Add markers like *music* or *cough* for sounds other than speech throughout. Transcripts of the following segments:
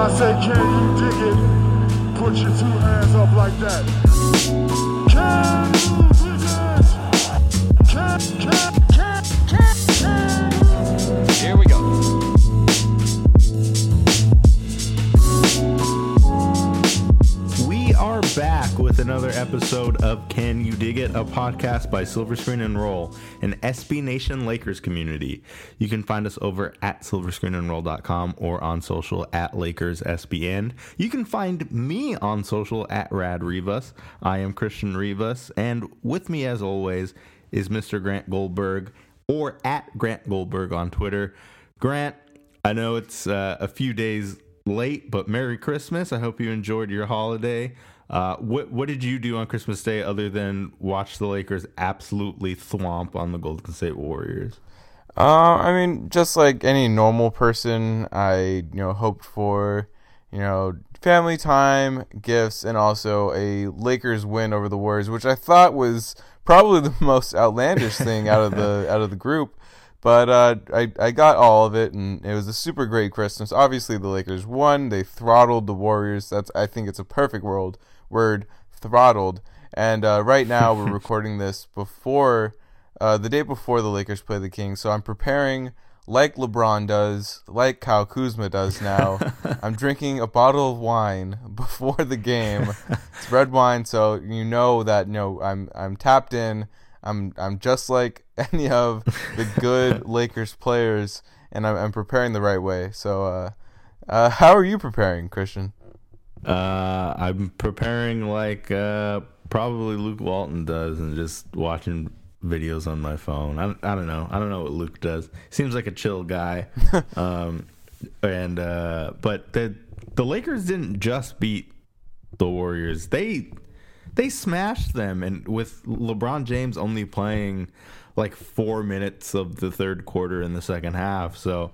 I say, can you dig it? Put your two hands up like that. Can you dig it? Can, can, another episode of Can You Dig It, a podcast by Silver Screen and Roll, an SB Nation Lakers community. You can find us over at silverscreenandroll.com or on social at LakersSBN. You can find me on social at Rad Rivas. I am Christian Rivas, and with me, as always, is Mr. Grant Goldberg or at Grant Goldberg on Twitter. Grant, I know it's uh, a few days late, but Merry Christmas. I hope you enjoyed your holiday. Uh, what what did you do on Christmas Day other than watch the Lakers absolutely thwomp on the Golden State Warriors? Uh, I mean, just like any normal person, I you know hoped for you know family time, gifts, and also a Lakers win over the Warriors, which I thought was probably the *laughs* most outlandish thing out of the out of the group. But uh, I I got all of it, and it was a super great Christmas. Obviously, the Lakers won. They throttled the Warriors. That's I think it's a perfect world word throttled. And uh, right now we're *laughs* recording this before uh, the day before the Lakers play the Kings. So I'm preparing like LeBron does, like Kyle Kuzma does now. *laughs* I'm drinking a bottle of wine *laughs* before the game. It's red wine, so you know that you know I'm I'm tapped in. I'm I'm just like *laughs* any of the good *laughs* Lakers players, and I'm, I'm preparing the right way. So, uh, uh, how are you preparing, Christian? Uh, I'm preparing like uh, probably Luke Walton does, and just watching videos on my phone. I, I don't know. I don't know what Luke does. Seems like a chill guy. *laughs* um, and uh, but the the Lakers didn't just beat the Warriors. They they smashed them, and with LeBron James only playing like four minutes of the third quarter in the second half. So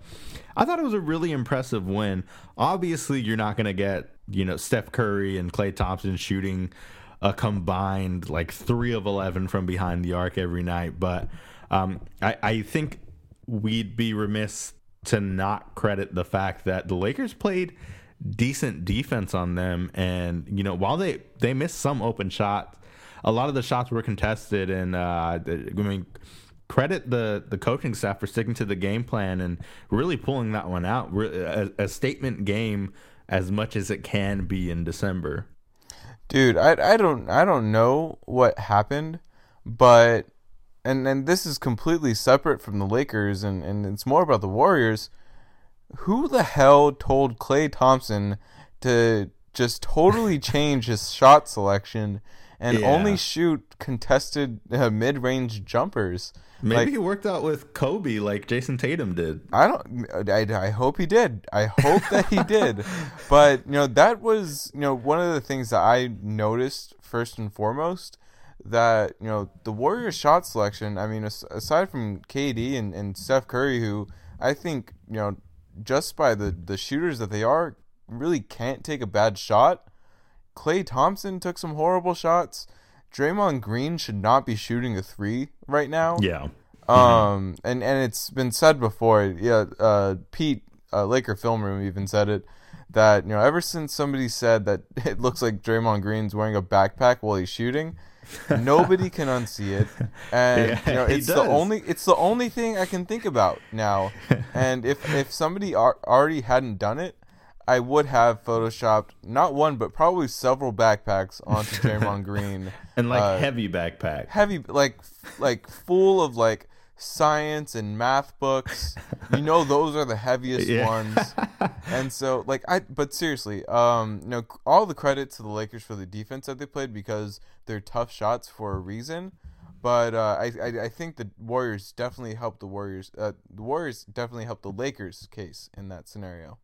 I thought it was a really impressive win. Obviously, you're not going to get you know Steph Curry and Klay Thompson shooting a combined like three of eleven from behind the arc every night, but um, I, I think we'd be remiss to not credit the fact that the Lakers played decent defense on them, and you know while they they missed some open shots, a lot of the shots were contested, and uh, I mean credit the the coaching staff for sticking to the game plan and really pulling that one out. A, a statement game as much as it can be in December. Dude, I, I don't I don't know what happened, but and and this is completely separate from the Lakers and, and it's more about the Warriors. Who the hell told Klay Thompson to just totally *laughs* change his shot selection and Yeah. only shoot contested uh, mid-range jumpers? Maybe Like- he worked out with Kobe like Jayson Tatum did. I don't. I, I hope he did. I hope that he did. *laughs* But you know that was you know one of the things that I noticed first and foremost that you know the Warriors shot selection. I mean, aside from KD and, and Steph Curry, who I think you know just by the the shooters that they are, really can't take a bad shot. Klay Thompson took some horrible shots. Draymond Green should not be shooting a three right now. Yeah. Um, and and it's been said before. Yeah, uh, Pete, uh, Laker film room, even said it that you know ever since somebody said that *laughs* it looks like Draymond Green's wearing a backpack while he's shooting, nobody can unsee it, *laughs* and Yeah, you know it's the only it's the only thing I can think about now. *laughs* And if if somebody ar- already hadn't done it. I would have photoshopped not one but probably several backpacks onto *laughs* Draymond Green And like Uh, heavy backpack. heavy like like full of like science and math books you know *laughs* those are the heaviest Yeah. ones and so like i but seriously um you know all the credit to the lakers for the defense that they played because they're tough shots for a reason but uh, I, I I think the Warriors definitely helped the Warriors. Uh, the Warriors definitely helped the Lakers' case in that scenario.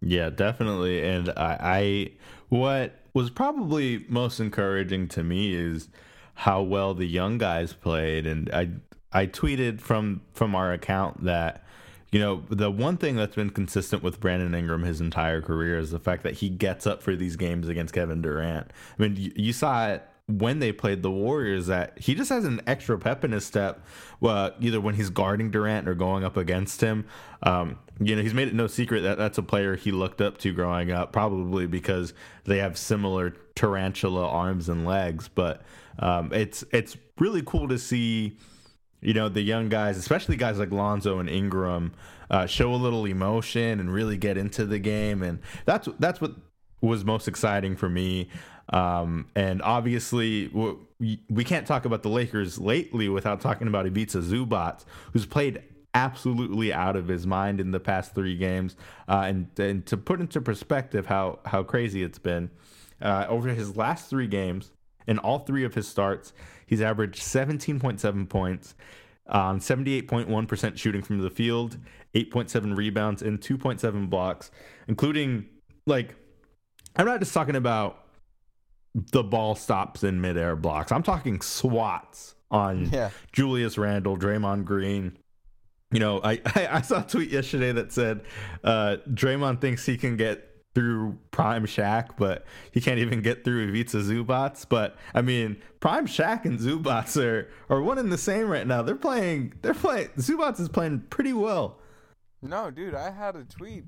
Yeah, definitely. And I, I what was probably most encouraging to me is how well the young guys played. And I I tweeted from from our account that you know the one thing that's been consistent with Brandon Ingram his entire career is the fact that he gets up for these games against Kevin Durant. I mean, you, you saw it when they played the Warriors that he just has an extra pep in his step, well, either when he's guarding Durant or going up against him. Um, you know, he's made it no secret that that's a player he looked up to growing up, probably because they have similar tarantula arms and legs. But um, it's it's really cool to see, you know, the young guys, especially guys like Lonzo and Ingram, uh, show a little emotion and really get into the game, and that's that's what was most exciting for me. Um, and obviously, we can't talk about the Lakers lately without talking about Ivica Zubac, who's played absolutely out of his mind in the past three games. Uh, and, and to put into perspective how, how crazy it's been, uh, over his last three games, in all three of his starts, he's averaged 17.7 points on 78.1% shooting from the field, 8.7 rebounds, and 2.7 blocks, including like I'm not just talking about the ball stops in midair blocks. I'm talking swats on yeah. Julius Randle, Draymond Green. You know, I, *laughs* I, I saw a tweet yesterday that said uh, Draymond thinks he can get through Prime Shaq, but he can't even get through Ivica Zubac. But I mean, Prime Shaq and Zubac are are one and the same right now. They're playing. They're playing. Zubac is playing pretty well. No, dude, I had a tweet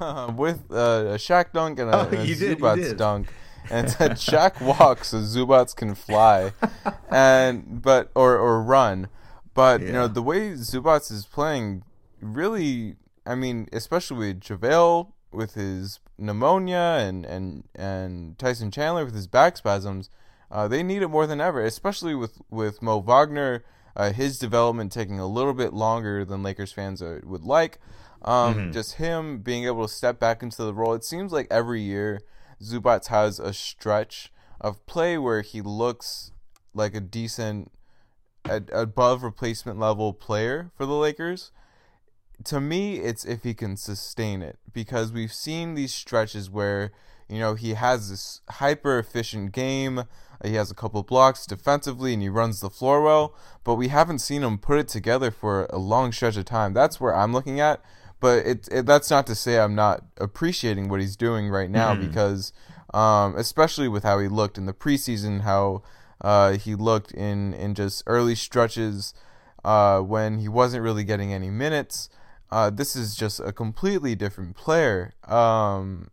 uh, *laughs* with uh, a Shaq dunk and a, oh, and a Zubac dunk and it *laughs* said Shaq walks so Zubac can fly, *laughs* and but or or run, but yeah. you know the way Zubac is playing, really, I mean, especially with JaVale with his pneumonia and and and Tyson Chandler with his back spasms, uh, they need it more than ever, especially with with Mo Wagner. Uh, his development taking a little bit longer than Lakers fans would like. Um, mm-hmm. Just him being able to step back into the role. It seems like every year Zubac has a stretch of play where he looks like a decent, a, above replacement level player for the Lakers. To me, it's if he can sustain it because we've seen these stretches where you know he has this hyper efficient game. He has a couple blocks defensively and he runs the floor well, but we haven't seen him put it together for a long stretch of time. That's where I'm looking at but it, it, that's not to say I'm not appreciating what he's doing right now mm-hmm. because um, especially with how he looked in the preseason, how uh, he looked in in just early stretches uh, when he wasn't really getting any minutes. Uh, this is just a completely different player. Um,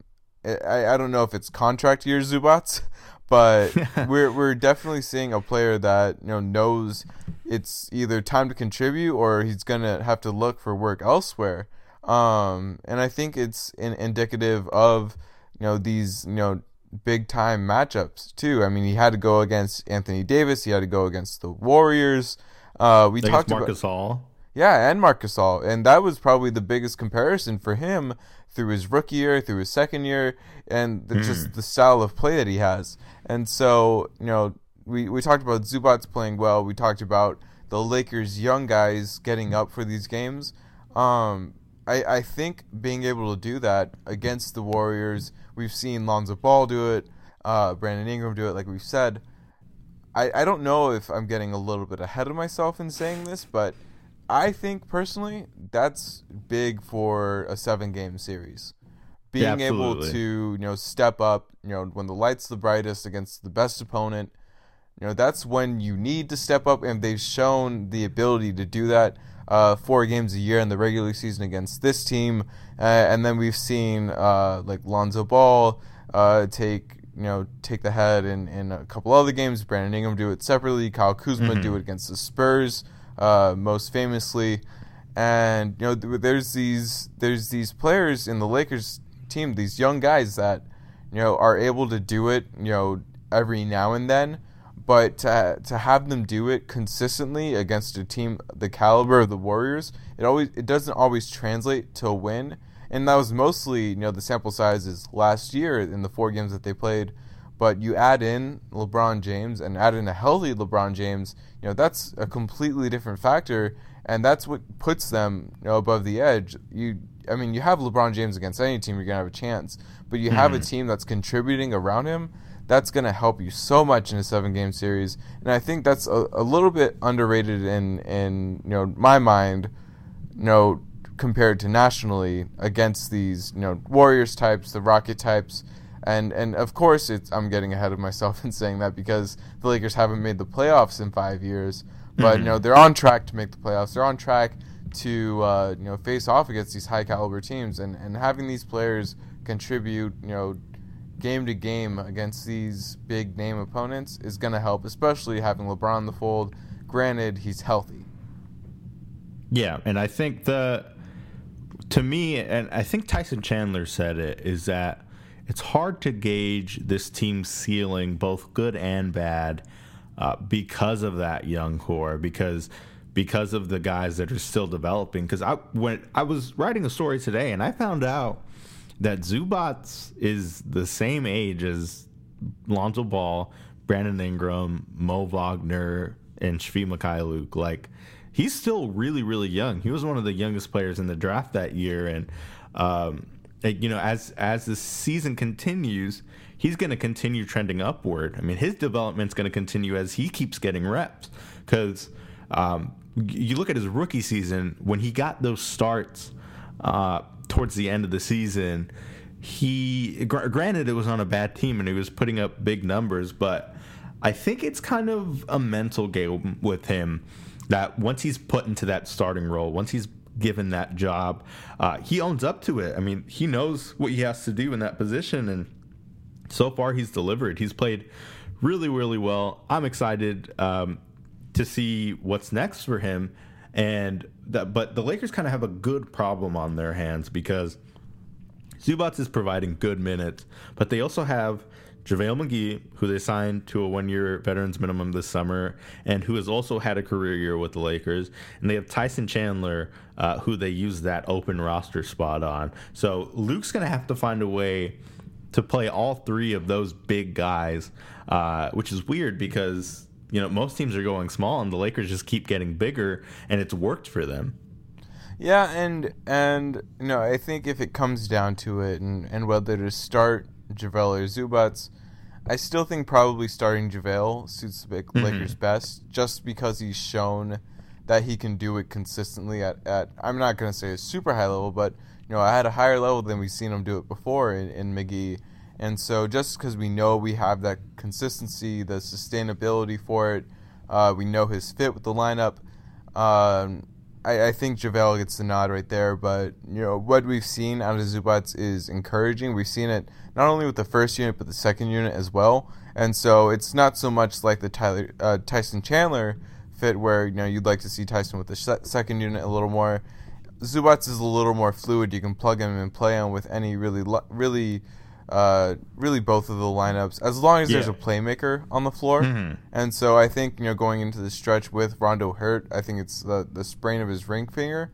I, I don't know if it's contract year Zubac, *laughs* but *laughs* we're we're definitely seeing a player that you know knows it's either time to contribute or he's gonna have to look for work elsewhere. Um, and I think it's in, indicative of you know these you know big time matchups too. I mean, he had to go against Anthony Davis. He had to go against the Warriors. Uh, we talked Marcus about Hall. Yeah, and Marc All. and that was probably the biggest comparison for him through his rookie year, through his second year, and the, mm. just the style of play that he has. And so, you know, we we talked about Zubac playing well. We talked about the Lakers' young guys getting up for these games. Um, I, I think being able to do that against the Warriors, we've seen Lonzo Ball do it, uh, Brandon Ingram do it, like we've said. I, I don't know if I'm getting a little bit ahead of myself in saying this, but I think personally that's big for a seven game series. Being yeah, able to, you know, step up, you know, when the light's the brightest against the best opponent, you know, that's when you need to step up and they've shown the ability to do that uh, four games a year in the regular season against this team, uh, and then we've seen uh, like Lonzo Ball uh, take you know take the head in, in a couple other games. Brandon Ingram do it separately. Kyle Kuzma mm-hmm. do it against the Spurs, uh, most famously, and you know there's these there's these players in the Lakers team, these young guys that you know are able to do it you know every now and then but to to have them do it consistently against a team the caliber of the Warriors, it always it doesn't always translate to a win. And that was mostly, you know, the sample size is last year in the four games that they played. But you add in LeBron James and add in a healthy LeBron James, you know, that's a completely different factor, and that's what puts them, you know, above the edge. You, I mean, you have LeBron James against any team, you're gonna have a chance. But you mm-hmm. have a mm-hmm. team that's contributing around him that's going to help you so much in a seven game series. And I think that's a, a little bit underrated in, in you know my mind, you know, compared to nationally against these you know Warriors types, the Rocket types. And and of course, it's I'm getting ahead of myself *laughs* in saying that because the Lakers haven't made the playoffs in five years. But you know they're on track to make the playoffs. They're on track to uh, you know face off against these high caliber teams, and and having these players contribute you know game to game against these big name opponents is going to help, especially having LeBron in the fold. Granted, he's healthy. Yeah, and I think the to me, and I think Tyson Chandler said it, is that it's hard to gauge this team's ceiling, both good and bad, uh, because of that young core, because because of the guys that are still developing. Because I when I was writing a story today, and I found out that Zubac is the same age as Lonzo Ball, Brandon Ingram, Mo Wagner, and Svi Mykhailiuk. Like he's still really really young. He was one of the youngest players in the draft that year, and um, you know as as the season continues, he's going to continue trending upward. I mean, his development's going to continue as he keeps getting reps because. Um, you look at his rookie season when he got those starts uh, towards the end of the season. He gr- granted it was on a bad team and he was putting up big numbers, but I think it's kind of a mental game with him that once he's put into that starting role, once he's given that job, uh, he owns up to it. I mean, he knows what he has to do in that position, and so far he's delivered. He's played really, really well. I'm excited um, to see what's next for him, and that. But the Lakers kind of have a good problem on their hands because Zubac is providing good minutes, but they also have JaVale McGee, who they signed to a one year veterans minimum this summer, and who has also had a career year with the Lakers. And they have Tyson Chandler, uh, who they use that open roster spot on. So Luke's going to have to find a way to play all three of those big guys, uh, which is weird because. You know, most teams are going small, and the Lakers just keep getting bigger, and it's worked for them. Yeah, and and you know, I think if it comes down to it, and, and whether to start JaVale or Zubac, I still think probably starting JaVale suits the Mm-hmm. Lakers best, just because he's shown that he can do it consistently at, at I'm not going to say a super high level, but you know, I had a higher level than we've seen him do it before in, in McGee. And so, just because we know we have that consistency, the sustainability for it, uh, we know his fit with the lineup. Um, I, I think JaVale gets the nod right there, but you know what we've seen out of Zubac is encouraging. We've seen it not only with the first unit but the second unit as well, and so it's not so much like the Tyler uh, Tyson Chandler fit where you know you'd like to see Tyson with the sh- second unit a little more. Zubac is a little more fluid. You can plug him and play him with any really really uh, really both of the lineups as long as there's a playmaker on the floor. Mhm. And so I think you know going into the stretch with Rondo hurt, I think it's the the sprain of his ring finger.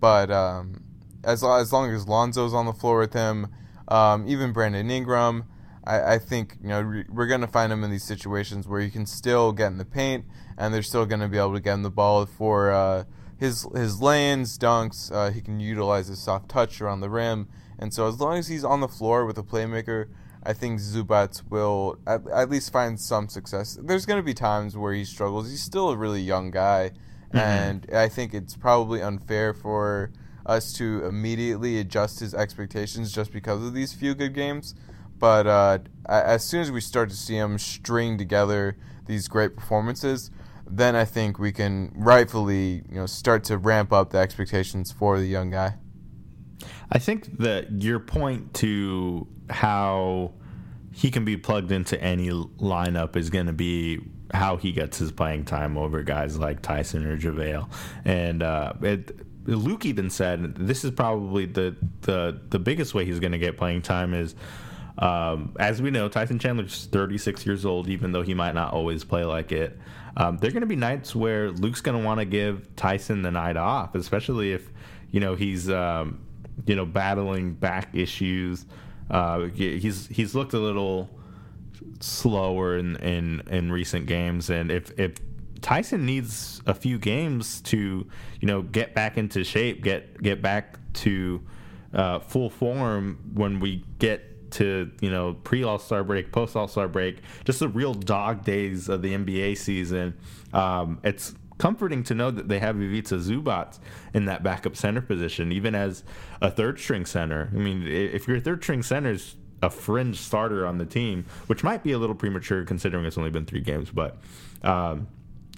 But um, as as long as Lonzo's on the floor with him, um, even Brandon Ingram, I, I think you know re- we're gonna find him in these situations where he can still get in the paint, and they're still gonna be able to get him the ball for uh, his his lay-ins, dunks. Uh, he can utilize his soft touch around the rim, and so as long as he's on the floor with a playmaker. I think Zubac will at, at least find some success. There's going to be times where he struggles. He's still a really young guy, and I think it's probably unfair for us to immediately adjust his expectations just because of these few good games. But uh, as soon as we start to see him string together these great performances, then I think we can rightfully, you know, start to ramp up the expectations for the young guy. I think that your point to how he can be plugged into any lineup is going to be how he gets his playing time over guys like Tyson or JaVale. And uh, it, Luke even said this is probably the, the, the biggest way he's going to get playing time is. Um, as we know, Tyson Chandler's 36 years old, even though he might not always play like it. Um, there are going to be nights where Luke's going to want to give Tyson the night off, especially if you know he's um, you know battling back issues. Uh, he's he's looked a little slower in, in in recent games, and if if Tyson needs a few games to you know get back into shape, get get back to uh, full form when we get to you know pre All Star break, post All Star break, just the real dog days of the NBA season. Um, it's comforting to know that they have Ivica Zubac in that backup center position, even as a third string center. I mean, if your third string center is a fringe starter on the team, which might be a little premature considering it's only been three games. But um,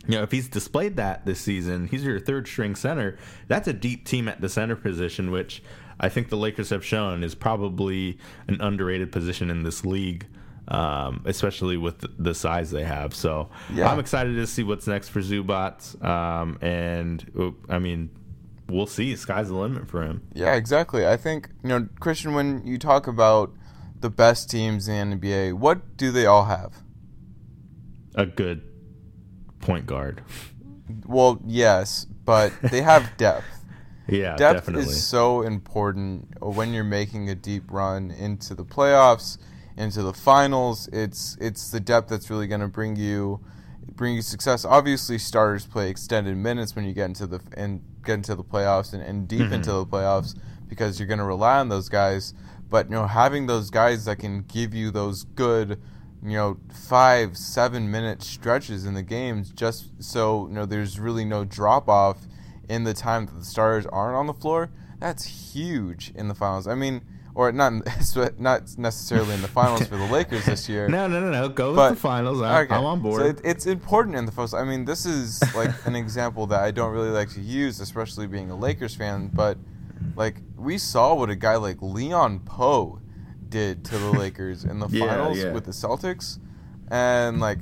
you know, if he's displayed that this season, he's your third string center. That's a deep team at the center position, which I think the Lakers have shown is probably an underrated position in this league. Um, especially with the size they have, so Yeah. I'm excited to see what's next for Zubac. Um, and I mean, we'll see. Sky's the limit for him. Yeah, exactly. I think you know, Christian. When you talk about the best teams in the NBA, what do they all have? A good point guard. Well, yes, but they have *laughs* depth. Yeah, depth definitely. is so important when you're making a deep run into the playoffs, into the finals. It's it's the depth that's really going to bring you bring you success. Obviously, starters play extended minutes when you get into the and get into the playoffs and, and deep mm-hmm. into the playoffs because you're going to rely on those guys. But you know, having those guys that can give you those good you know, five, seven minute stretches in the games just so, you know, there's really no drop off in the time that the starters aren't on the floor. That's huge in the finals. I mean, or not *laughs* not necessarily in the finals for the Lakers this *laughs* year. No, no, no, no. Go But- with the finals. I, Okay. I'm on board. So it, it's important in the finals. I mean, this is like an example that I don't really like to use, especially being a Lakers fan. But like we saw what a guy like Leon Powe did to the *laughs* Lakers in the Yeah, finals yeah. with the Celtics, and like.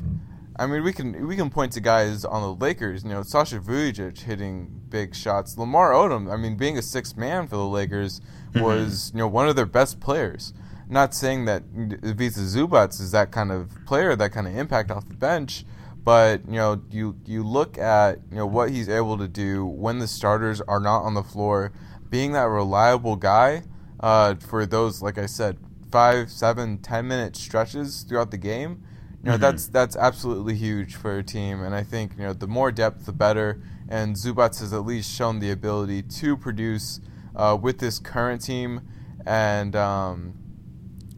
I mean, we can we can point to guys on the Lakers. You know, Sasha Vujacic hitting big shots. Lamar Odom. I mean, being a sixth man for the Lakers Mm-hmm. was you know one of their best players. Not saying that Visa Zubac is that kind of player, that kind of impact off the bench, but you know you you look at you know what he's able to do when the starters are not on the floor, being that reliable guy uh, for those like I said five, seven, ten minute stretches throughout the game. You know that's that's absolutely huge for a team, and I think you know the more depth, the better. And Zubac has at least shown the ability to produce uh, with this current team, and um,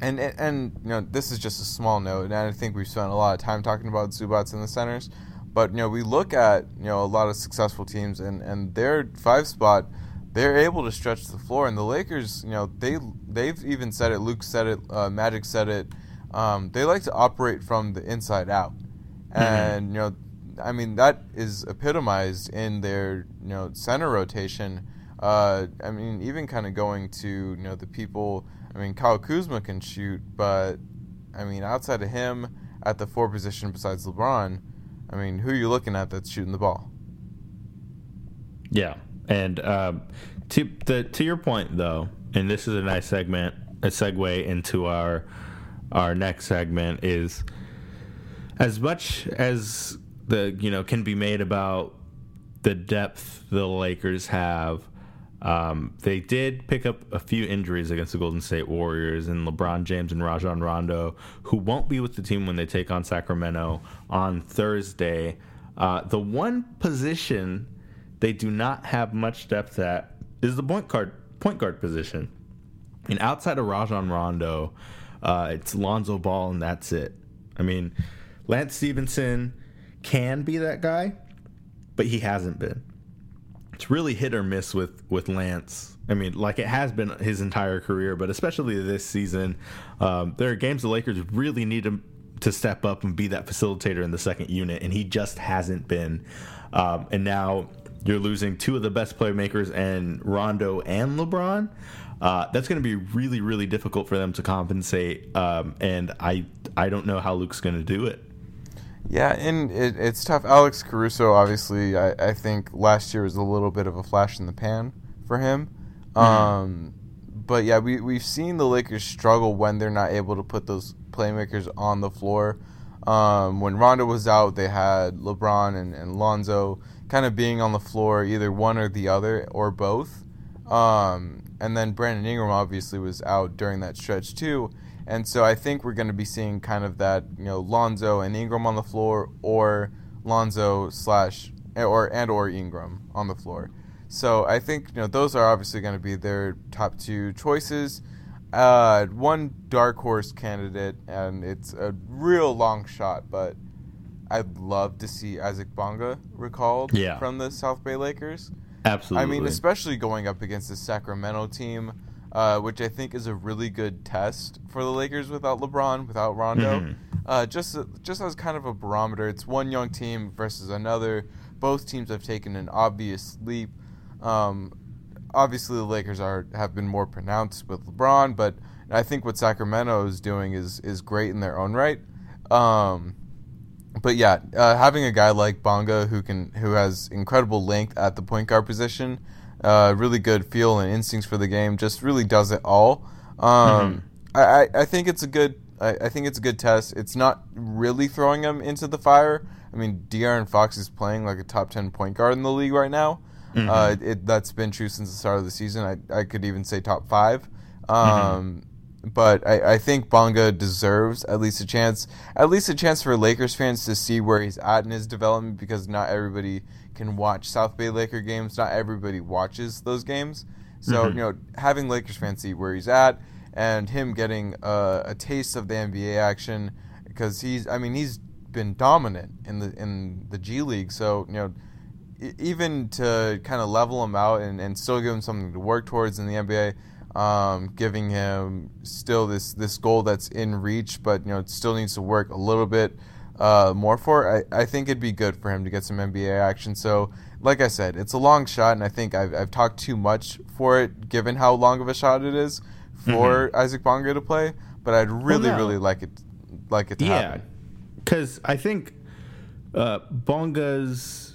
and and and, you know this is just a small note, and I think we've spent a lot of time talking about Zubac in the centers, but you know we look at you know a lot of successful teams, and and their five spot. They're able to stretch the floor, and the Lakers, you know, they they've even said it. Luke said it. Uh, Magic said it. Um, they like to operate from the inside out, and you know, I mean that is epitomized in their you know center rotation. Uh, I mean, even kind of going to you know the people. I mean, Kyle Kuzma can shoot, but I mean, outside of him at the four position besides LeBron, I mean, who are you looking at that's shooting the ball? Yeah, and um, to the to your point though, and this is a nice segment, a segue into our our next segment is as much as the you know can be made about the depth the Lakers have. Um, they did pick up a few injuries against the Golden State Warriors and LeBron James and Rajon Rondo, who won't be with the team when they take on Sacramento on Thursday. Uh, the one position they do not have much depth at is the point guard point guard position. And outside of Rajon Rondo, uh, it's Lonzo Ball and that's it. I mean, Lance Stephenson can be that guy, but he hasn't been. It's really hit or miss with with Lance. I mean, like it has been his entire career, but especially this season, um, there are games the Lakers really need him to step up and be that facilitator in the second unit, and he just hasn't been. Um, and now you're losing two of the best playmakers and Rondo and LeBron. Uh, that's going to be really, really difficult for them to compensate. Um, and I, I don't know how Luke's going to do it. Yeah, and it, it's tough. Alex Caruso, obviously, I, I think last year was a little bit of a flash in the pan for him. Um, but yeah, we, we've seen the Lakers struggle when they're not able to put those playmakers on the floor. Um, when Rondo was out, they had LeBron and, and Lonzo kind of being on the floor, either one or the other, or both. Um, and then Brandon Ingram obviously was out during that stretch too. And so I think we're going to be seeing kind of that, you know, Lonzo and Ingram on the floor, or Lonzo slash or and or Ingram on the floor. So I think you know those are obviously going to be their top two choices. Uh, one dark horse candidate, and it's a real long shot, but I'd love to see Isaac Bonga recalled Yeah. from the South Bay Lakers. Absolutely. I mean, especially going up against the Sacramento team. uh, which I think is a really good test for the Lakers without LeBron, without Rondo. Mhm. Uh, just just as kind of a barometer, it's one young team versus another. Both teams have taken an obvious leap. Um, obviously, the Lakers are have been more pronounced with LeBron, but I think what Sacramento is doing is is great in their own right. Um, but yeah, uh, having a guy like Bonga who can who has incredible length at the point guard position, uh, really good feel and instincts for the game, just really does it all. Um, I, I, I think it's a good I, I think it's a good test. It's not really throwing him into the fire. I mean, De'Aaron Fox is playing like a top ten point guard in the league right now. Uh, it, that's been true since the start of the season. I, I could even say top five. Um, But I, I think Bonga deserves at least a chance, at least a chance for Lakers fans to see where he's at in his development because not everybody can watch South Bay Laker games. Not everybody watches those games. So, mm-hmm. you know, having Lakers fans see where he's at and him getting a, a taste of the NBA action because he's, I mean, he's been dominant in the in the G League. So, you know, even to kind of level him out and, and still give him something to work towards in the NBA, um, giving him still this this goal that's in reach, but you know it still needs to work a little bit uh, more for. I, I think it'd be good for him to get some NBA action. So, like I said, it's a long shot, and I think I've, I've talked too much for it, given how long of a shot it is for Isaac Bonga to play. But I'd really, no. really like it like it to Yeah, happen. because I think uh, Bonga's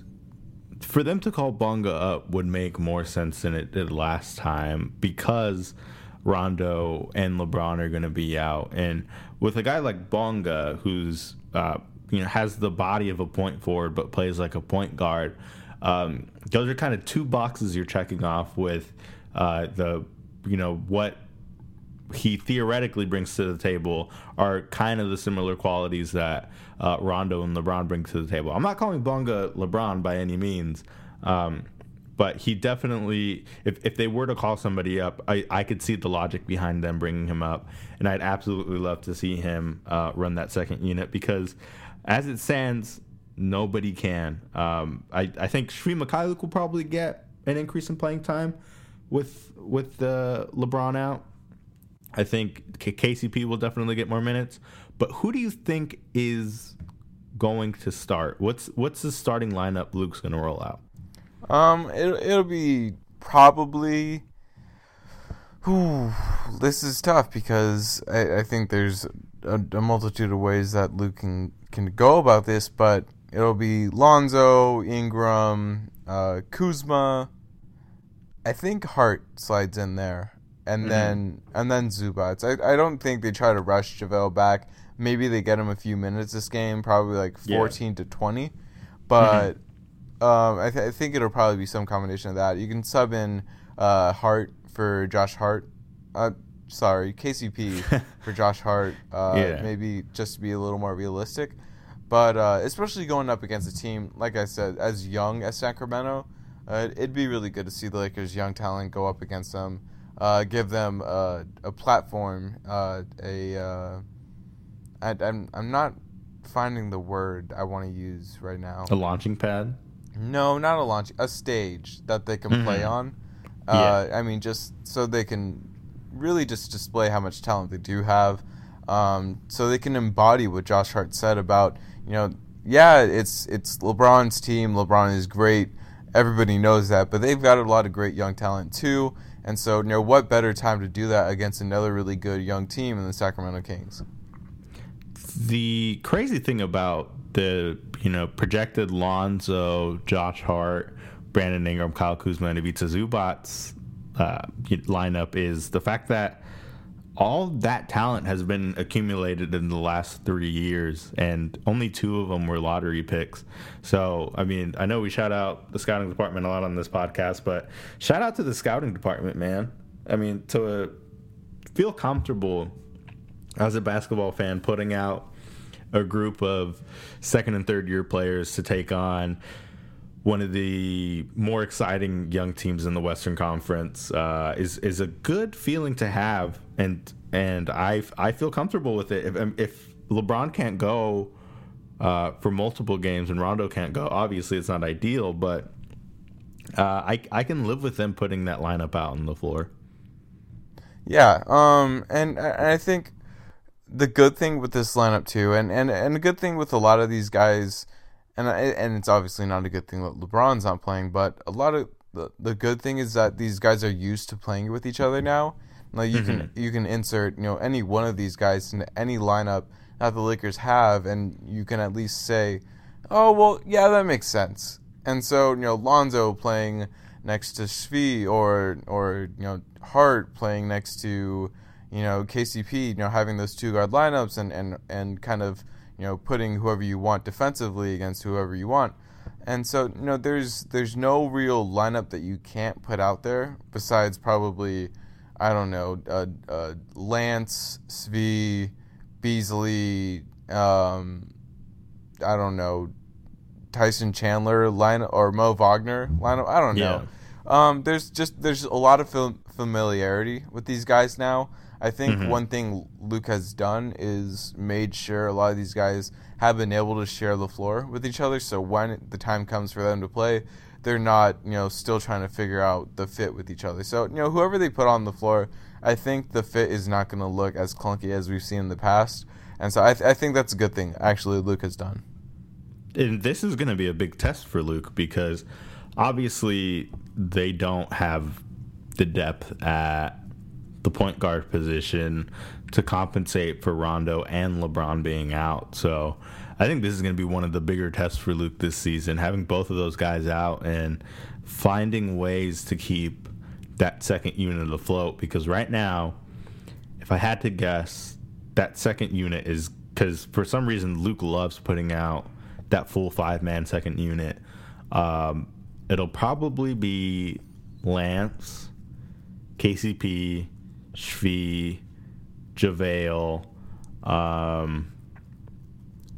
for them to call Bonga up would make more sense than it did last time because Rondo and LeBron are going to be out, and with a guy like Bonga who's uh, you know has the body of a point forward but plays like a point guard. Um, those are kind of two boxes you're checking off with uh, the you know what he theoretically brings to the table are kind of the similar qualities that uh, Rondo and LeBron bring to the table. I'm not calling Bonga LeBron by any means, um, but he definitely, if, if they were to call somebody up, I, I could see the logic behind them bringing him up, and I'd absolutely love to see him uh, run that second unit because, as it stands, nobody can. Um, I, I think Svi Mykhailiuk will probably get an increase in playing time with with uh, LeBron out. I think K- KCP will definitely get more minutes. But who do you think is going to start? What's what's the starting lineup Luke's going to roll out? Um, it, it'll be probably. Whew, this is tough because I, I think there's a, a multitude of ways that Luke can, can go about this, but it'll be Lonzo, Ingram, uh, Kuzma. I think Hart slides in there, and then and then Zubac. I I don't think they try to rush JaVale back. Maybe they get him a few minutes this game, probably like Yeah. fourteen to twenty, but. Um, I, th- I think it'll probably be some combination of that. You can sub in uh, Hart for Josh Hart. Uh, sorry, KCP *laughs* for Josh Hart. Uh, Yeah. Maybe just to be a little more realistic. But uh, especially going up against a team, like I said, as young as Sacramento, uh, it'd be really good to see the Lakers' young talent go up against them, uh, give them uh, a platform, uh, a. Uh, I, I'm I'm not finding the word I want to use right now. A launching pad? No, not a launch, a stage that they can play on. Uh, I mean, just so they can really just display how much talent they do have, um, so they can embody what Josh Hart said about you know, yeah, it's it's LeBron's team. LeBron is great. Everybody knows that, but they've got a lot of great young talent too. And so, you know, what better time to do that against another really good young team in the Sacramento Kings? The crazy thing about the you know projected Lonzo, Josh Hart, Brandon Ingram, Kyle Kuzma, and Ivica Zubac uh, lineup is the fact that all that talent has been accumulated in the last three years, and only two of them were lottery picks. So, I mean, I know we shout out the scouting department a lot on this podcast, but shout out to the scouting department, man. I mean, to uh, feel comfortable as a basketball fan putting out a group of second and third year players to take on one of the more exciting young teams in the Western Conference uh, is is a good feeling to have, and and I I feel comfortable with it. If if LeBron can't go uh, for multiple games and Rondo can't go, obviously it's not ideal, but uh, I I can live with them putting that lineup out on the floor. Yeah, um, and, and I think the good thing with this lineup too, and, and, and a good thing with a lot of these guys, and I- and it's obviously not a good thing that LeBron's not playing, but a lot of the, the good thing is that these guys are used to playing with each other now. Like you can mm-hmm. you can insert you know any one of these guys into any lineup that the Lakers have, and you can at least say, oh well, yeah, that makes sense. And so you know Lonzo playing next to Shvi or or you know Hart playing next to you know KCP, you know having those two guard lineups and and and kind of you know putting whoever you want defensively against whoever you want. And so you know there's there's no real lineup that you can't put out there besides probably I don't know uh, uh, Lance Svi Beasley um, I don't know Tyson Chandler line or Mo Wagner lineup. I don't know. Um, there's just there's a lot of fam- familiarity with these guys now. I think mm-hmm. one thing Luke has done is made sure a lot of these guys have been able to share the floor with each other. So when the time comes for them to play, they're not you know still trying to figure out the fit with each other. So you know whoever they put on the floor, I think the fit is not going to look as clunky as we've seen in the past. And so I, th- I think that's a good thing. Actually, Luke has done. and this is going to be a big test for Luke because obviously they don't have the depth at the point guard position to compensate for Rondo and LeBron being out. So I think this is going to be one of the bigger tests for Luke this season, having both of those guys out and finding ways to keep that second unit afloat. Because right now, if I had to guess, that second unit is because for some reason Luke loves putting out that full five man second unit. Um, it'll probably be Lance, KCP, Shvi, JaVale, um,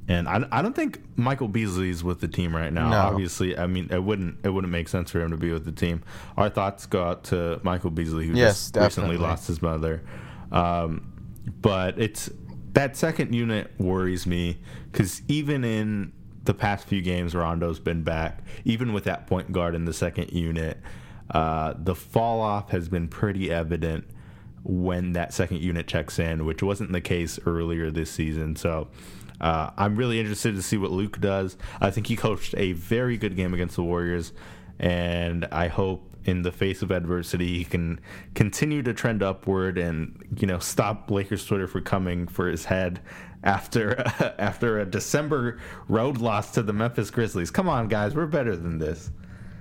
and I, I don't think Michael Beasley's with the team right now. No. Obviously, I mean it wouldn't it wouldn't make sense for him to be with the team. Our thoughts go out to Michael Beasley, who Yes, just recently lost his mother. Um, but it's that second unit worries me because even in the past few games, Rondo's been back. Even with that point guard in the second unit, uh, the fall off has been pretty evident when that second unit checks in, which wasn't the case earlier this season. So. Uh, I'm really interested to see what Luke does. I think he coached a very good game against the Warriors, and I hope in the face of adversity he can continue to trend upward and you know stop Lakers Twitter for coming for his head after *laughs* after a December road loss to the Memphis Grizzlies. Come on, guys, we're better than this.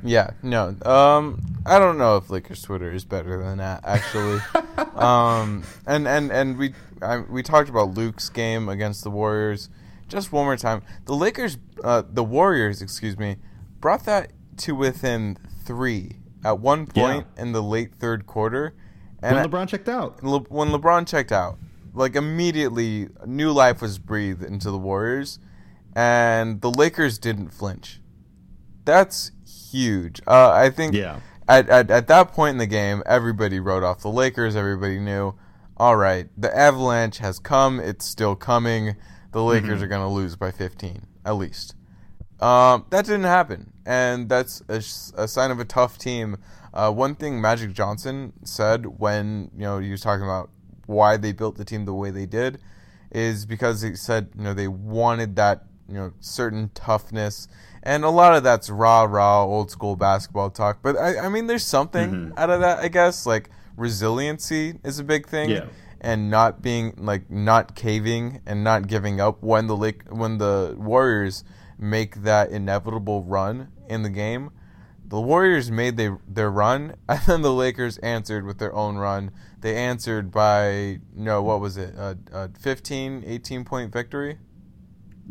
Yeah, no. Um, I don't know if Lakers Twitter is better than that actually. *laughs* um, and and and we I, we talked about Luke's game against the Warriors. Just one more time, the Lakers, uh, the Warriors, excuse me, brought that to within three at one point in the late third quarter, and When I- LeBron checked out, Le- when LeBron checked out, like immediately, new life was breathed into the Warriors, and the Lakers didn't flinch. That's huge. Uh, I think Yeah. at, at at that point in the game, everybody wrote off the Lakers. Everybody knew, all right, the avalanche has come. It's still coming. The Lakers are going to lose by 15 at least. Um, that didn't happen, and that's a sign of a tough team. Uh, one thing Magic Johnson said when you know he was talking about why they built the team the way they did is because he said you know they wanted that you know certain toughness, and a lot of that's raw, raw, old school basketball talk. But I, I mean, there's something mm-hmm. out of that, I guess. Like resiliency is a big thing Yeah. and not being like not caving and not giving up when the Lake when the Warriors make that inevitable run in the game. The Warriors made they, their run, *laughs* and then the Lakers answered with their own run. They answered by no, what was it, a, a 15, 18 point victory,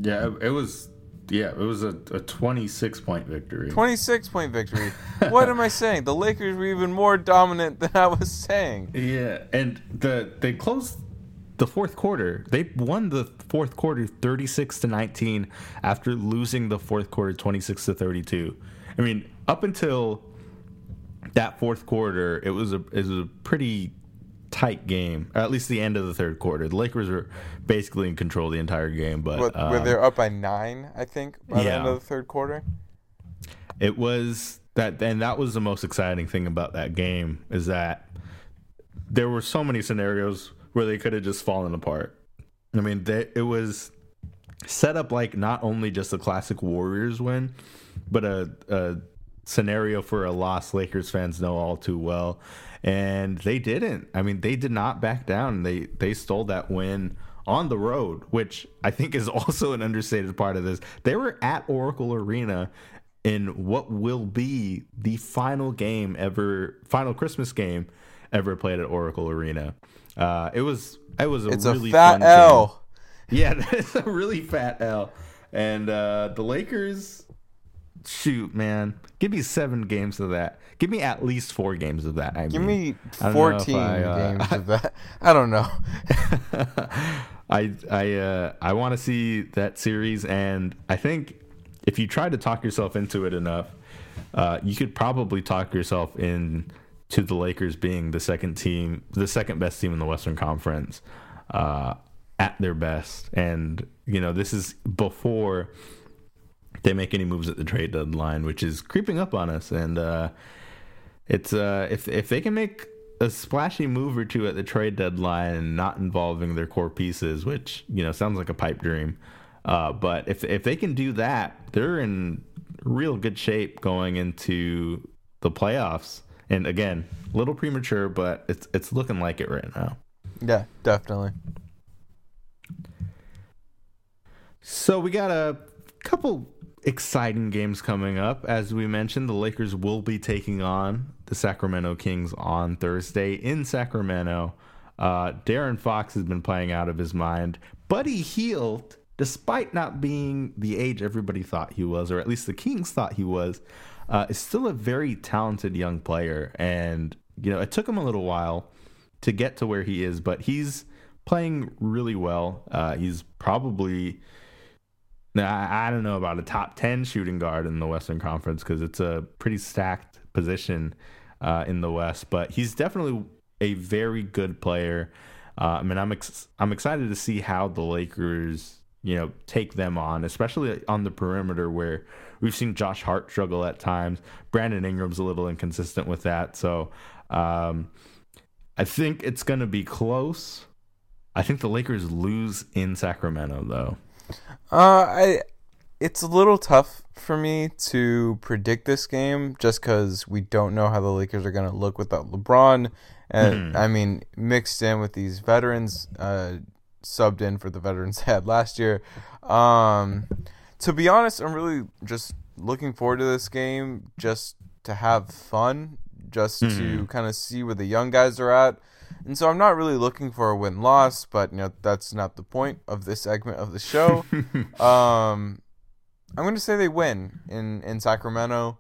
yeah, it, it was yeah, it was a, a 26 point victory. twenty six point victory. *laughs* what am I saying? The Lakers were even more dominant than I was saying. Yeah, and the they closed the fourth quarter. They won the fourth quarter 36 to 19 after losing the fourth quarter 26 to 32. I mean, up until that fourth quarter, it was a it was a pretty tight game. At least the end of the third quarter. The Lakers were basically in control the entire game, but where um, they're up by nine, I think, by the end of the third quarter. it was that and that was the most exciting thing about that game is that there were so many scenarios where they could have just fallen apart. I mean, they, it was set up like not only just a classic Warriors win, but a, a scenario for a loss Lakers fans know all too well. And they didn't. I mean, they did not back down. They they stole that win on the road, which I think is *laughs* also an understated part of this. They were at Oracle Arena in what will be the final game ever, final Christmas game ever played at Oracle Arena. Uh, it was it was a It's really a fat fun L. game. *laughs* Yeah, *laughs* that's a really fat L. And uh, the Lakers, shoot, man, give me seven games of that. Give me at least four games of that. I Give mean. me I don't know if 14 I, uh, games of *laughs* that. I don't know. *laughs* I I uh, I want to see that series, and I think if you try to talk yourself into it enough, uh, you could probably talk yourself in to the Lakers being the second team, the second best team in the Western Conference, uh, at their best. And you know, this is before they make any moves at the trade deadline, which is creeping up on us. And uh, it's uh, if if they can make a splashy move or two at the trade deadline, not involving their core pieces, which you know sounds like a pipe dream. Uh, but if if they can do that, they're in real good shape going into the playoffs. And again, a little premature, but it's it's looking like it right now. Yeah, definitely. So we got a couple exciting games coming up. As we mentioned, the Lakers will be taking on the Sacramento Kings on Thursday in Sacramento. Uh, De'Aaron Fox has been playing out of his mind. Buddy Hield, despite not being the age everybody thought he was, or at least the Kings thought he was, uh, is still a very talented young player. And, you know, it took him a little while to get to where he is, but he's playing really well. Uh, he's probably I I don't know about a top 10 shooting guard in the Western Conference because it's a pretty stacked position uh, in the West, but he's definitely a very good player. Uh, I mean, I'm ex- I'm excited to see how the Lakers, you know, take them on, especially on the perimeter where we've seen Josh Hart struggle at times. Brandon Ingram's a little inconsistent with that, so um, I think it's going to be close. I think the Lakers lose in Sacramento, though. Uh, I it's a little tough for me to predict this game just because we don't know how the Lakers are going to look without LeBron, and I mean mixed in with these veterans, uh, subbed in for the veterans *laughs* had last year. Um, to be honest, I'm really just looking forward to this game just to have fun, just to kind of see where the young guys are at. And so I'm not really looking for a win loss, but you know that's not the point of this segment of the show. *laughs* um, I'm going to say they win in in Sacramento.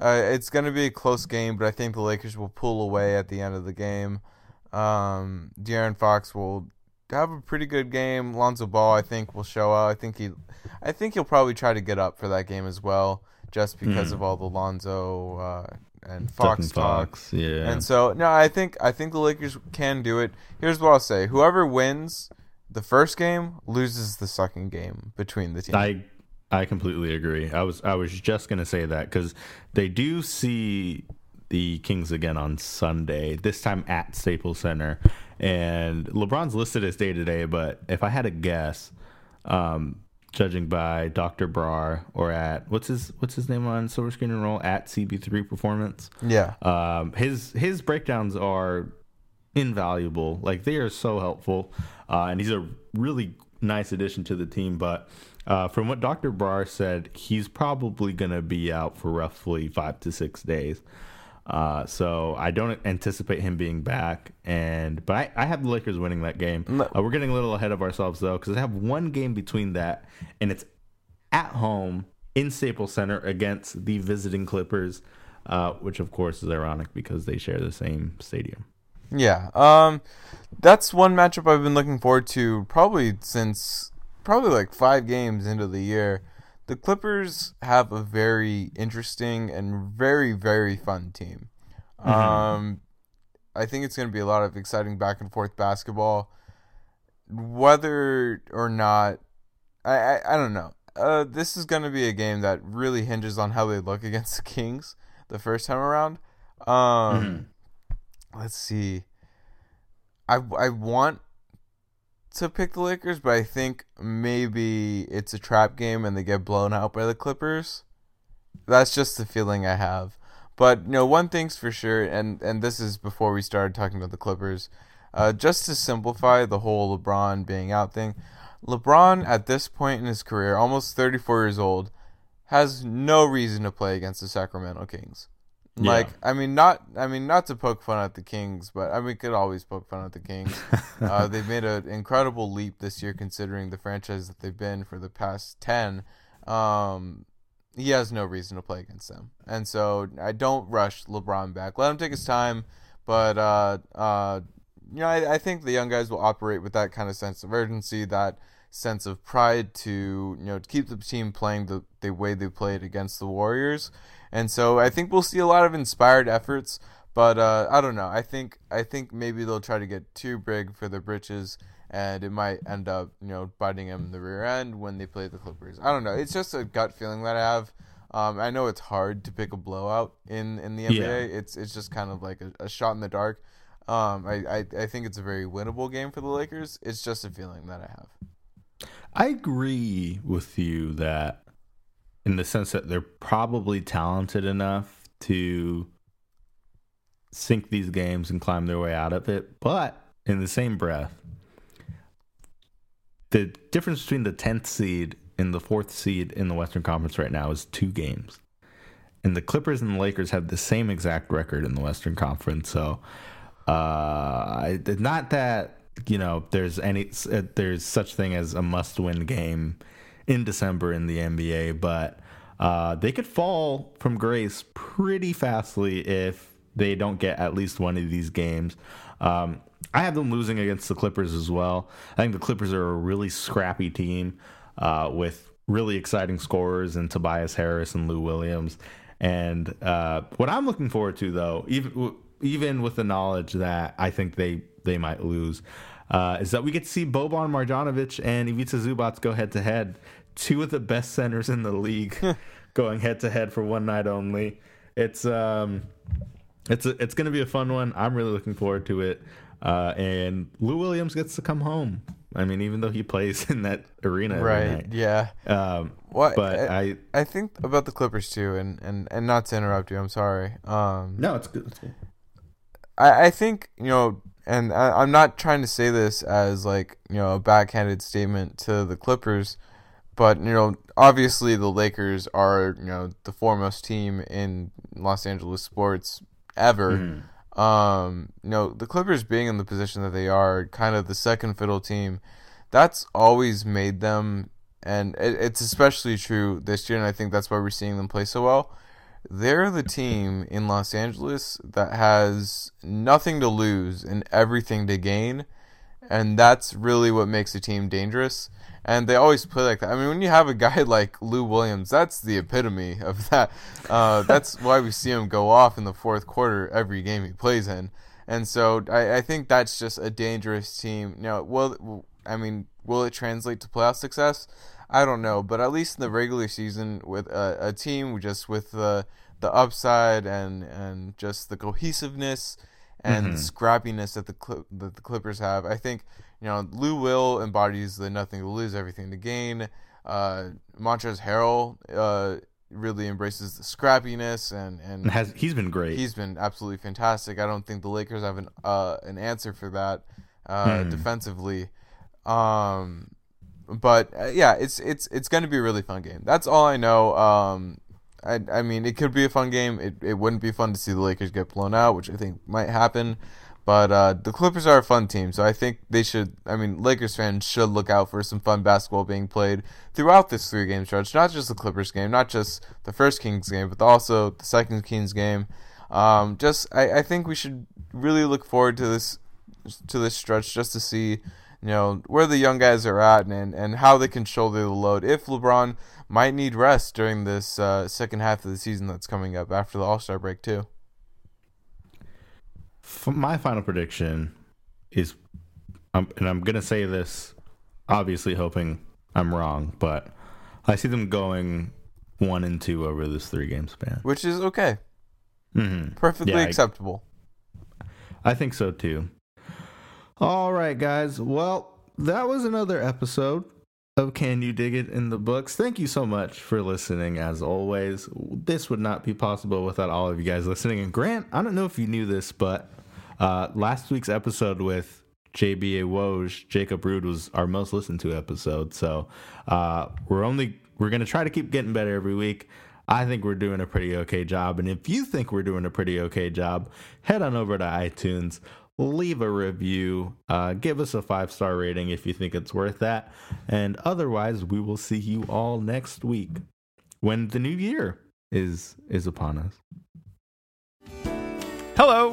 Uh, it's going to be a close game, but I think the Lakers will pull away at the end of the game. Um, De'Aaron Fox will have a pretty good game. Lonzo Ball, I think, will show out. I think he, I think he'll probably try to get up for that game as well, just because of all the Lonzo uh, and Fox talk. Fox, yeah. And so no, I think I think the Lakers can do it. Here's what I'll say: whoever wins the first game loses the second game between the teams. I I completely agree. I was I was just gonna say that because they do see the Kings again on Sunday. This time at Staples Center, and LeBron's listed as day to day. But if I had a guess, um, judging by Dr. Brar or at what's his what's his name on Silver Screen and Roll at CB3 Performance, yeah, um, his his breakdowns are invaluable. Like they are so helpful, uh, and he's a really nice addition to the team. But uh, from what Dr. Brar said, he's probably going to be out for roughly five to six days. Uh, so I don't anticipate him being back, and but I, I have the Lakers winning that game. No. Uh, we're getting a little ahead of ourselves though, because I have one game between that, and it's at home in Staples Center against the visiting Clippers, uh, which of course is ironic because they share the same stadium. yeah. Um, that's one matchup I've been looking forward to probably since probably like five games into the year. The Clippers have a very interesting and very very fun team. Um, I think it's going to be a lot of exciting back and forth basketball. Whether or not, I I, I don't know. Uh, this is going to be a game that really hinges on how they look against the Kings the first time around. Um, Let's see. I I want to pick the Lakers, but I think maybe it's a trap game and they get blown out by the Clippers. That's just the feeling I have. But you know, one thing's for sure, and and this is before we started talking about the Clippers. Uh, just to simplify the whole LeBron being out thing, LeBron at this point in his career, almost 34 years old, has no reason to play against the Sacramento Kings. Yeah. Like, I mean, not, I mean, not to poke fun at the Kings, but I mean, we could always poke fun at the Kings. *laughs* uh, they've made an incredible leap this year, considering the franchise that they've been for the past ten. Um, he has no reason to play against them, and so I don't rush LeBron back. Let him take his time, but uh, uh, you know, I, I think the young guys will operate with that kind of sense of urgency, that sense of pride to you know to keep the team playing the the way they played against the Warriors. And so I think we'll see a lot of inspired efforts, but uh, I don't know. I think I think maybe they'll try to get too big for their britches, and it might end up you know biting them in the rear end when they play the Clippers. I don't know. It's just a gut feeling that I have. Um, I know it's hard to pick a blowout in, in the NBA. Yeah. It's it's just kind of like a, a shot in the dark. Um, I, I I think it's a very winnable game for the Lakers. It's just a feeling that I have. I agree with you that in the sense that they're probably talented enough to sink these games and climb their way out of it. But in the same breath, the difference between the 10th seed and the fourth seed in the Western Conference right now is two games. And the Clippers and the Lakers have the same exact record in the Western Conference. So, uh, not that you know there's any uh, there's such thing as a must-win game in December in the NBA, but uh, they could fall from grace pretty fastly if they don't get at least one of these games. Um, I have them losing against the Clippers as well. I think the Clippers are a really scrappy team uh, with really exciting scorers in Tobias Harris and Lou Williams. And uh, what I'm looking forward to, though, even even with the knowledge that I think they they might lose, uh, is that we get to see Boban Marjanovic and Ivica Zubac go head to head. Two of the best centers in the league going head to head for one night only. It's um, it's a, it's going to be a fun one. I'm really looking forward to it. Uh, and Lou Williams gets to come home. I mean, even though he plays *laughs* in that arena, Right? Yeah. Um, What? but I I think about the Clippers too, and, and, and not to interrupt you, I'm sorry. Um, no, it's good. It's good. I, I think you know, and I, I'm not trying to say this as like you know a backhanded statement to the Clippers, but you know, obviously the Lakers are you know the foremost team in Los Angeles sports ever. Mhm. Um, you know, the Clippers being in the position that they are, kind of the second fiddle team, that's always made them, and it, it's especially true this year, and I think that's why we're seeing them play so well. They're the team in Los Angeles that has nothing to lose and everything to gain, and that's really what makes a team dangerous. And they always play like that. I mean, when you have a guy *laughs* like Lou Williams, that's the epitome of that. Uh, that's why we see him go off in the fourth quarter every game he plays in. And so I, I think that's just a dangerous team. You know, well, I mean, will it translate to playoff success? I don't know, but at least in the regular season, with a, a team just with the the upside and and just the cohesiveness and Mhm. scrappiness that the that the Clippers have, I think you know Lou Will embodies the nothing to lose, everything to gain. Uh, Montrezl Harrell uh, really embraces the scrappiness and and has he's been great. He's been absolutely fantastic. I don't think the Lakers have an uh, an answer for that uh, Hmm. defensively. Um, but uh, yeah, it's it's it's going to be a really fun game. That's all I know. Um, I I mean, it could be a fun game. It it wouldn't be fun to see the Lakers get blown out, which I think might happen. But uh, the Clippers are a fun team, so I think they should. I mean, Lakers fans should look out for some fun basketball being played throughout this three game stretch. Not just the Clippers game, not just the first Kings game, but also the second Kings game. Um, just I, I think we should really look forward to this to this stretch just to see you know where the young guys are at and and how they can shoulder the load if LeBron might need rest during this uh, second half of the season that's coming up after the All Star break too. F- my final prediction is, um, and I'm gonna say this, obviously hoping I'm wrong, but I see them going one and two over this three game span. Which is okay, hmm perfectly Yeah, I- acceptable. I think so too. All right, guys. Well, that was another episode of Can You Dig It in the Books. Thank you so much for listening, as always. This would not be possible without all of you guys listening. And Grant, I don't know if you knew this, but uh, last week's episode with JBA Woj, Jacob Rude was our most listened to episode. So uh, we're only we're gonna try to keep getting better every week. I think we're doing a pretty okay job. And if you think we're doing a pretty okay job, head on over to iTunes, leave a review, uh, give us a five star rating if you think it's worth that. And otherwise, we will see you all next week when the new year is is upon us. Hello,